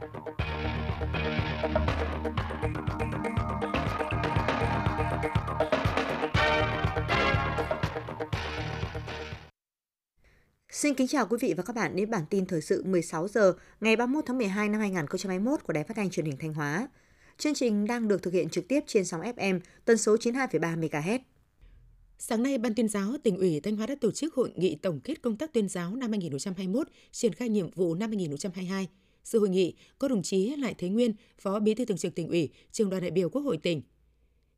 Xin kính chào quý vị và các bạn đến bản tin thời sự 16 giờ ngày 31 tháng 12 năm 2021 của Đài Phát thanh Truyền hình Thanh Hóa. Chương trình đang được thực hiện trực tiếp trên sóng FM tần số 92,3 MHz. Sáng nay, Ban tuyên giáo tỉnh ủy Thanh Hóa đã tổ chức hội nghị tổng kết công tác tuyên giáo năm 2021, triển khai nhiệm vụ năm 2022. Sự hội nghị có đồng chí Lại Thế Nguyên, Phó Bí thư Thường trực tỉnh ủy, Trường đoàn đại biểu Quốc hội tỉnh.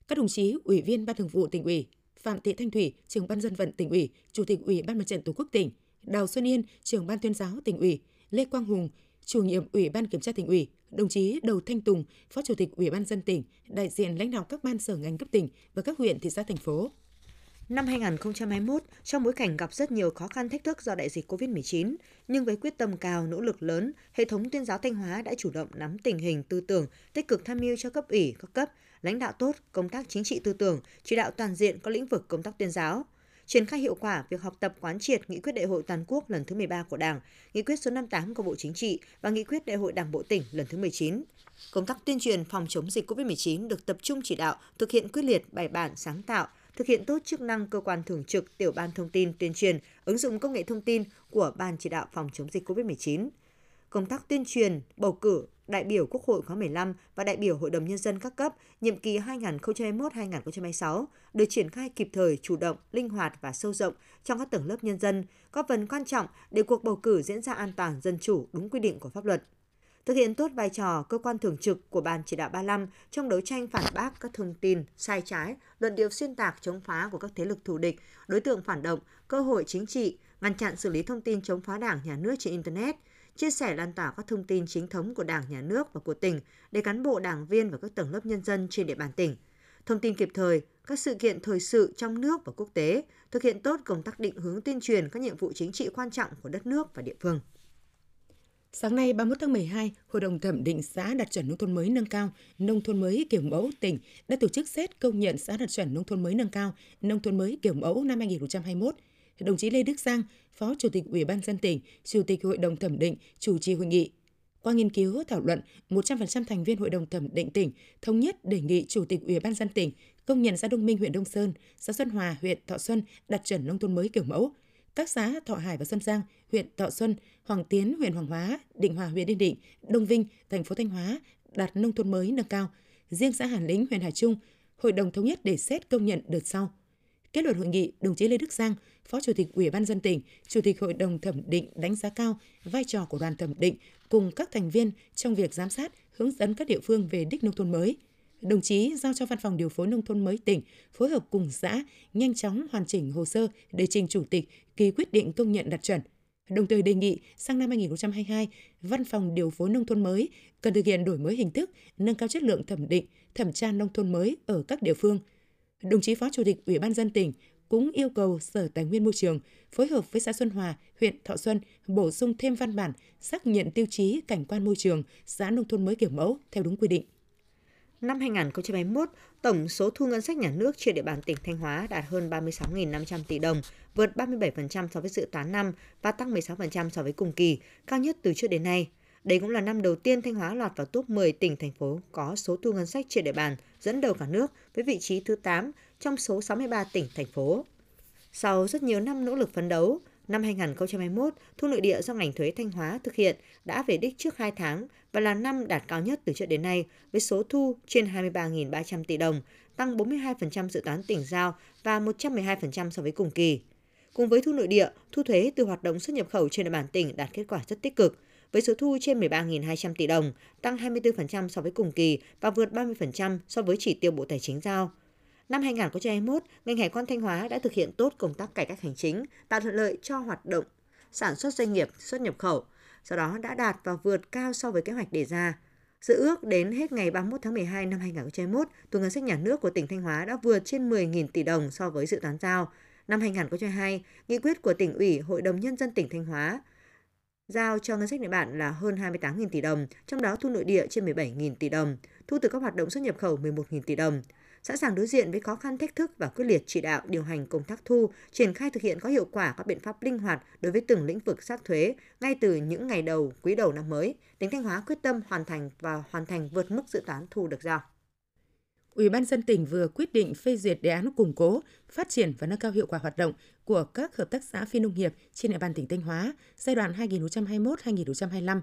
Các đồng chí Ủy viên Ban Thường vụ tỉnh ủy, Phạm Thị Thanh Thủy, Trưởng ban dân vận tỉnh ủy, Chủ tịch Ủy ban Mặt trận Tổ quốc tỉnh, Đào Xuân Yên, trưởng ban tuyên giáo tỉnh ủy, Lê Quang Hùng, chủ nhiệm Ủy ban kiểm tra tỉnh ủy, đồng chí Đầu Thanh Tùng, Phó Chủ tịch Ủy ban dân tỉnh, đại diện lãnh đạo các ban sở ngành cấp tỉnh và các huyện thị xã thành phố. Năm 2021, trong bối cảnh gặp rất nhiều khó khăn thách thức do đại dịch COVID-19, nhưng với quyết tâm cao, nỗ lực lớn, hệ thống tuyên giáo Thanh Hóa đã chủ động nắm tình hình tư tưởng, tích cực tham mưu cho cấp ủy, các cấp, lãnh đạo tốt công tác chính trị tư tưởng, chỉ đạo toàn diện các lĩnh vực công tác tuyên giáo – triển khai hiệu quả việc học tập quán triệt nghị quyết đại hội toàn quốc lần thứ 13 của Đảng, nghị quyết số 58 của Bộ Chính trị và nghị quyết đại hội Đảng bộ tỉnh lần thứ 19. Công tác tuyên truyền phòng chống dịch COVID-19 được tập trung chỉ đạo, thực hiện quyết liệt, bài bản, sáng tạo, thực hiện tốt chức năng cơ quan thường trực tiểu ban thông tin tuyên truyền, ứng dụng công nghệ thông tin của Ban chỉ đạo phòng chống dịch COVID-19. Công tác tuyên truyền, bầu cử, đại biểu Quốc hội khóa 15 và đại biểu Hội đồng Nhân dân các cấp nhiệm kỳ 2021-2026 được triển khai kịp thời, chủ động, linh hoạt và sâu rộng trong các tầng lớp nhân dân, góp phần quan trọng để cuộc bầu cử diễn ra an toàn, dân chủ, đúng quy định của pháp luật. Thực hiện tốt vai trò cơ quan thường trực của Ban chỉ đạo 35 trong đấu tranh phản bác các thông tin sai trái, luận điệu xuyên tạc chống phá của các thế lực thù địch, đối tượng phản động, cơ hội chính trị, ngăn chặn xử lý thông tin chống phá đảng, nhà nước trên Internet – chia sẻ lan tỏa các thông tin chính thống của Đảng, Nhà nước và của tỉnh để cán bộ đảng viên và các tầng lớp nhân dân trên địa bàn tỉnh. Thông tin kịp thời, các sự kiện thời sự trong nước và quốc tế, thực hiện tốt công tác định hướng tuyên truyền các nhiệm vụ chính trị quan trọng của đất nước và địa phương. Sáng nay 31 tháng 12, Hội đồng thẩm định xã đạt chuẩn nông thôn mới nâng cao, nông thôn mới kiểu mẫu tỉnh đã tổ chức xét công nhận xã đạt chuẩn nông thôn mới nâng cao, nông thôn mới kiểu mẫu năm 2021 đồng chí Lê Đức Giang, Phó Chủ tịch Ủy ban dân tỉnh, Chủ tịch Hội đồng thẩm định chủ trì hội nghị. Qua nghiên cứu thảo luận, 100% thành viên Hội đồng thẩm định tỉnh thống nhất đề nghị Chủ tịch Ủy ban dân tỉnh công nhận xã Đông Minh huyện Đông Sơn, xã Xuân Hòa huyện Thọ Xuân đạt chuẩn nông thôn mới kiểu mẫu. Các xã Thọ Hải và Xuân Giang, huyện Thọ Xuân, Hoàng Tiến, huyện Hoàng Hóa, Định Hòa, huyện Yên Định, Đông Vinh, thành phố Thanh Hóa đạt nông thôn mới nâng cao. Riêng xã Hàn Lĩnh, huyện Hà Trung, Hội đồng thống nhất để xét công nhận đợt sau. Kết luận hội nghị, đồng chí Lê Đức Giang, Phó Chủ tịch Ủy ban dân tỉnh, Chủ tịch Hội đồng thẩm định đánh giá cao vai trò của đoàn thẩm định cùng các thành viên trong việc giám sát, hướng dẫn các địa phương về đích nông thôn mới. Đồng chí giao cho Văn phòng điều phối nông thôn mới tỉnh phối hợp cùng xã nhanh chóng hoàn chỉnh hồ sơ để trình Chủ tịch ký quyết định công nhận đạt chuẩn. Đồng thời đề nghị sang năm 2022, Văn phòng điều phối nông thôn mới cần thực hiện đổi mới hình thức, nâng cao chất lượng thẩm định, thẩm tra nông thôn mới ở các địa phương – Đồng chí Phó Chủ tịch Ủy ban dân tỉnh cũng yêu cầu Sở Tài nguyên Môi trường phối hợp với xã Xuân Hòa, huyện Thọ Xuân bổ sung thêm văn bản xác nhận tiêu chí cảnh quan môi trường xã nông thôn mới kiểu mẫu theo đúng quy định. Năm 2021, tổng số thu ngân sách nhà nước trên địa bàn tỉnh Thanh Hóa đạt hơn 36.500 tỷ đồng, vượt 37% so với dự toán năm và tăng 16% so với cùng kỳ, cao nhất từ trước đến nay – đây cũng là năm đầu tiên Thanh Hóa lọt vào top 10 tỉnh thành phố có số thu ngân sách trên địa bàn dẫn đầu cả nước với vị trí thứ 8 trong số 63 tỉnh thành phố. Sau rất nhiều năm nỗ lực phấn đấu, năm 2021, thu nội địa do ngành thuế Thanh Hóa thực hiện đã về đích trước 2 tháng và là năm đạt cao nhất từ trước đến nay với số thu trên 23.300 tỷ đồng, tăng 42% dự toán tỉnh giao và 112% so với cùng kỳ. Cùng với thu nội địa, thu thuế từ hoạt động xuất nhập khẩu trên địa bàn tỉnh đạt kết quả rất tích cực – với số thu trên 13.200 tỷ đồng, tăng 24% so với cùng kỳ và vượt 30% so với chỉ tiêu Bộ Tài chính giao. Năm 2021, ngành hải quan Thanh Hóa đã thực hiện tốt công tác cải cách hành chính, tạo thuận lợi cho hoạt động sản xuất doanh nghiệp xuất nhập khẩu, Sau đó đã đạt và vượt cao so với kế hoạch đề ra. Dự ước đến hết ngày 31 tháng 12 năm 2021, thu ngân sách nhà nước của tỉnh Thanh Hóa đã vượt trên 10.000 tỷ đồng so với dự toán giao. Năm 2022, nghị quyết của tỉnh ủy, Hội đồng Nhân dân tỉnh Thanh Hóa giao cho ngân sách địa bản là hơn 28.000 tỷ đồng, trong đó thu nội địa trên 17.000 tỷ đồng, thu từ các hoạt động xuất nhập khẩu 11.000 tỷ đồng sẵn sàng đối diện với khó khăn thách thức và quyết liệt chỉ đạo điều hành công tác thu, triển khai thực hiện có hiệu quả các biện pháp linh hoạt đối với từng lĩnh vực xác thuế ngay từ những ngày đầu quý đầu năm mới. Tỉnh Thanh Hóa quyết tâm hoàn thành và hoàn thành vượt mức dự toán thu được giao. Ủy ban dân tỉnh vừa quyết định phê duyệt đề án củng cố, phát triển và nâng cao hiệu quả hoạt động của các hợp tác xã phi nông nghiệp trên địa bàn tỉnh Thanh Hóa giai đoạn 2021-2025.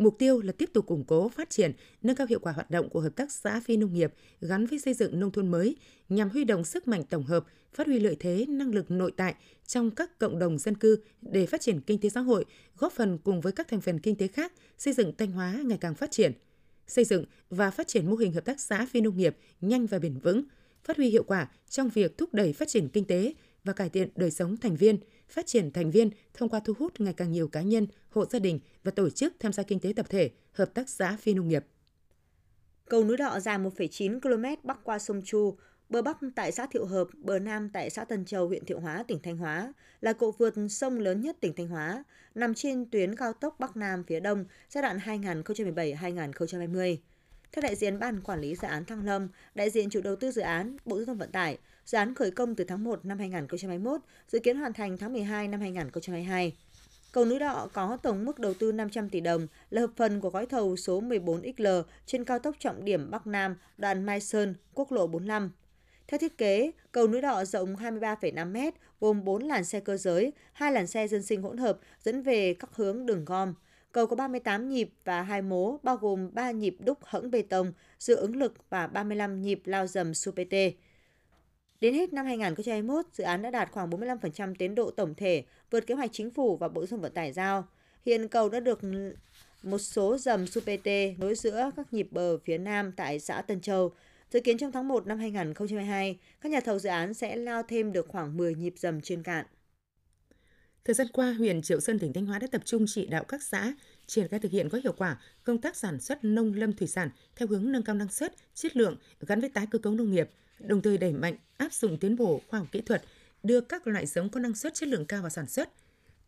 Mục tiêu là tiếp tục củng cố, phát triển, nâng cao hiệu quả hoạt động của hợp tác xã phi nông nghiệp gắn với xây dựng nông thôn mới nhằm huy động sức mạnh tổng hợp, phát huy lợi thế năng lực nội tại trong các cộng đồng dân cư để phát triển kinh tế xã hội, góp phần cùng với các thành phần kinh tế khác xây dựng Thanh Hóa ngày càng phát triển – xây dựng và phát triển mô hình hợp tác xã phi nông nghiệp nhanh và bền vững, phát huy hiệu quả trong việc thúc đẩy phát triển kinh tế và cải thiện đời sống thành viên, phát triển thành viên thông qua thu hút ngày càng nhiều cá nhân, hộ gia đình và tổ chức tham gia kinh tế tập thể, hợp tác xã phi nông nghiệp. Cầu núi Đọ dài 1,9 km bắc qua sông Chu, bờ Bắc tại xã Thiệu Hợp, bờ Nam tại xã Tân Châu, huyện Thiệu Hóa, tỉnh Thanh Hóa, là cột vượt sông lớn nhất tỉnh Thanh Hóa, nằm trên tuyến cao tốc Bắc Nam phía Đông giai đoạn 2017-2020. Theo đại diện Ban Quản lý Dự án Thăng Lâm, đại diện chủ đầu tư dự án, Bộ Giao thông Vận tải, dự án khởi công từ tháng 1 năm 2021, dự kiến hoàn thành tháng 12 năm 2022. Cầu núi Đọ có tổng mức đầu tư 500 tỷ đồng là hợp phần của gói thầu số 14XL trên cao tốc trọng điểm Bắc Nam, đoạn Mai Sơn, quốc lộ 45. Theo thiết kế, cầu núi Đọ rộng 23,5 m, gồm 4 làn xe cơ giới, 2 làn xe dân sinh hỗn hợp dẫn về các hướng đường gom. Cầu có 38 nhịp và hai mố, bao gồm 3 nhịp đúc hẫng bê tông, dự ứng lực và 35 nhịp lao dầm SUPT. Đến hết năm 2021, dự án đã đạt khoảng 45% tiến độ tổng thể, vượt kế hoạch chính phủ và Bộ Giao thông Vận tải giao. Hiện cầu đã được một số dầm SUPT nối giữa các nhịp bờ phía nam tại xã Tân Châu, Dự kiến trong tháng 1 năm 2022, các nhà thầu dự án sẽ lao thêm được khoảng 10 nhịp dầm trên cạn. Thời gian qua, huyện Triệu Sơn, tỉnh Thanh Hóa đã tập trung chỉ đạo các xã triển khai thực hiện có hiệu quả công tác sản xuất nông lâm thủy sản theo hướng nâng cao năng suất, chất lượng gắn với tái cơ cấu nông nghiệp, đồng thời đẩy mạnh áp dụng tiến bộ khoa học kỹ thuật, đưa các loại giống có năng suất chất lượng cao vào sản xuất.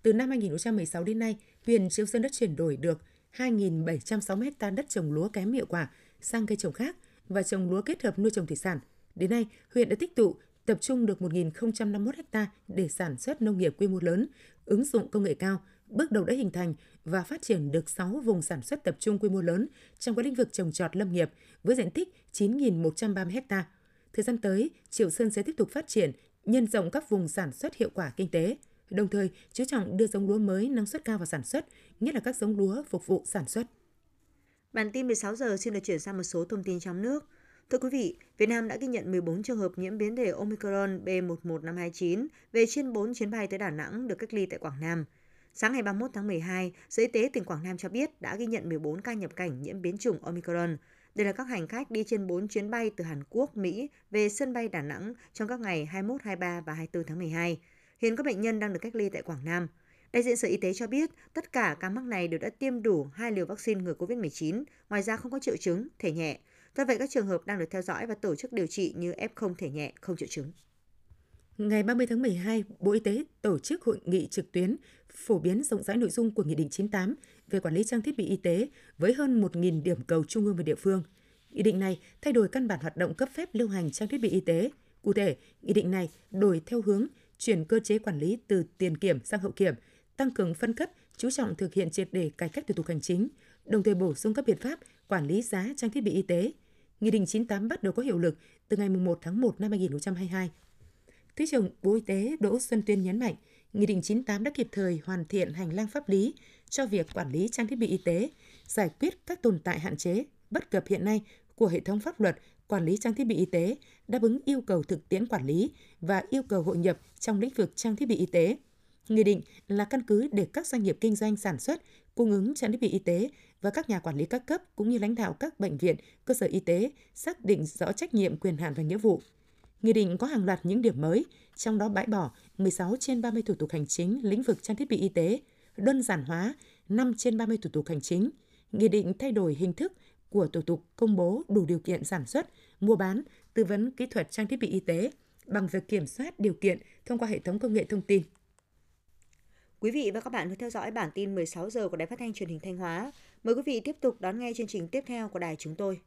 Từ năm 2016 đến nay, huyện Triệu Sơn đã chuyển đổi được 2.760 ha đất trồng lúa kém hiệu quả sang cây trồng khác – và trồng lúa kết hợp nuôi trồng thủy sản. Đến nay, huyện đã tích tụ tập trung được 1.051 ha để sản xuất nông nghiệp quy mô lớn, ứng dụng công nghệ cao, bước đầu đã hình thành và phát triển được 6 vùng sản xuất tập trung quy mô lớn trong các lĩnh vực trồng trọt lâm nghiệp với diện tích 9.130 ha. Thời gian tới, Triệu Sơn sẽ tiếp tục phát triển, nhân rộng các vùng sản xuất hiệu quả kinh tế, đồng thời chú trọng đưa giống lúa mới năng suất cao vào sản xuất, nhất là các giống lúa phục vụ sản xuất. Bản tin 16 giờ xin được chuyển sang một số thông tin trong nước. Thưa quý vị, Việt Nam đã ghi nhận 14 trường hợp nhiễm biến thể Omicron B11529 về trên 4 chuyến bay tới Đà Nẵng được cách ly tại Quảng Nam. Sáng ngày 31 tháng 12, Sở Y tế tỉnh Quảng Nam cho biết đã ghi nhận 14 ca nhập cảnh nhiễm biến chủng Omicron. Đây là các hành khách đi trên 4 chuyến bay từ Hàn Quốc, Mỹ về sân bay Đà Nẵng trong các ngày 21, 23 và 24 tháng 12. Hiện các bệnh nhân đang được cách ly tại Quảng Nam. Đại diện Sở Y tế cho biết tất cả ca mắc này đều đã tiêm đủ hai liều vaccine ngừa COVID-19, ngoài ra không có triệu chứng, thể nhẹ. Do vậy các trường hợp đang được theo dõi và tổ chức điều trị như F0 thể nhẹ, không triệu chứng. Ngày 30 tháng 12, Bộ Y tế tổ chức hội nghị trực tuyến phổ biến rộng rãi nội dung của Nghị định 98 về quản lý trang thiết bị y tế với hơn 1.000 điểm cầu trung ương và địa phương. Nghị định này thay đổi căn bản hoạt động cấp phép lưu hành trang thiết bị y tế. Cụ thể, nghị định này đổi theo hướng chuyển cơ chế quản lý từ tiền kiểm sang hậu kiểm – tăng cường phân cấp, chú trọng thực hiện triệt để cải cách thủ tục hành chính, đồng thời bổ sung các biện pháp quản lý giá trang thiết bị y tế. Nghị định 98 bắt đầu có hiệu lực từ ngày 1 tháng 1 năm 2022. Thứ trưởng Bộ Y tế Đỗ Xuân Tuyên nhấn mạnh, Nghị định 98 đã kịp thời hoàn thiện hành lang pháp lý cho việc quản lý trang thiết bị y tế, giải quyết các tồn tại hạn chế, bất cập hiện nay của hệ thống pháp luật quản lý trang thiết bị y tế, đáp ứng yêu cầu thực tiễn quản lý và yêu cầu hội nhập trong lĩnh vực trang thiết bị y tế – Nghị định là căn cứ để các doanh nghiệp kinh doanh sản xuất, cung ứng trang thiết bị y tế và các nhà quản lý các cấp cũng như lãnh đạo các bệnh viện, cơ sở y tế xác định rõ trách nhiệm, quyền hạn và nghĩa vụ. Nghị định có hàng loạt những điểm mới, trong đó bãi bỏ 16 trên 30 thủ tục hành chính lĩnh vực trang thiết bị y tế, đơn giản hóa 5 trên 30 thủ tục hành chính. Nghị định thay đổi hình thức của thủ tục công bố đủ điều kiện sản xuất, mua bán, tư vấn kỹ thuật trang thiết bị y tế bằng việc kiểm soát điều kiện thông qua hệ thống công nghệ thông tin. Quý vị và các bạn vừa theo dõi bản tin 16 giờ của Đài Phát thanh Truyền hình Thanh Hóa. Mời quý vị tiếp tục đón nghe chương trình tiếp theo của đài chúng tôi.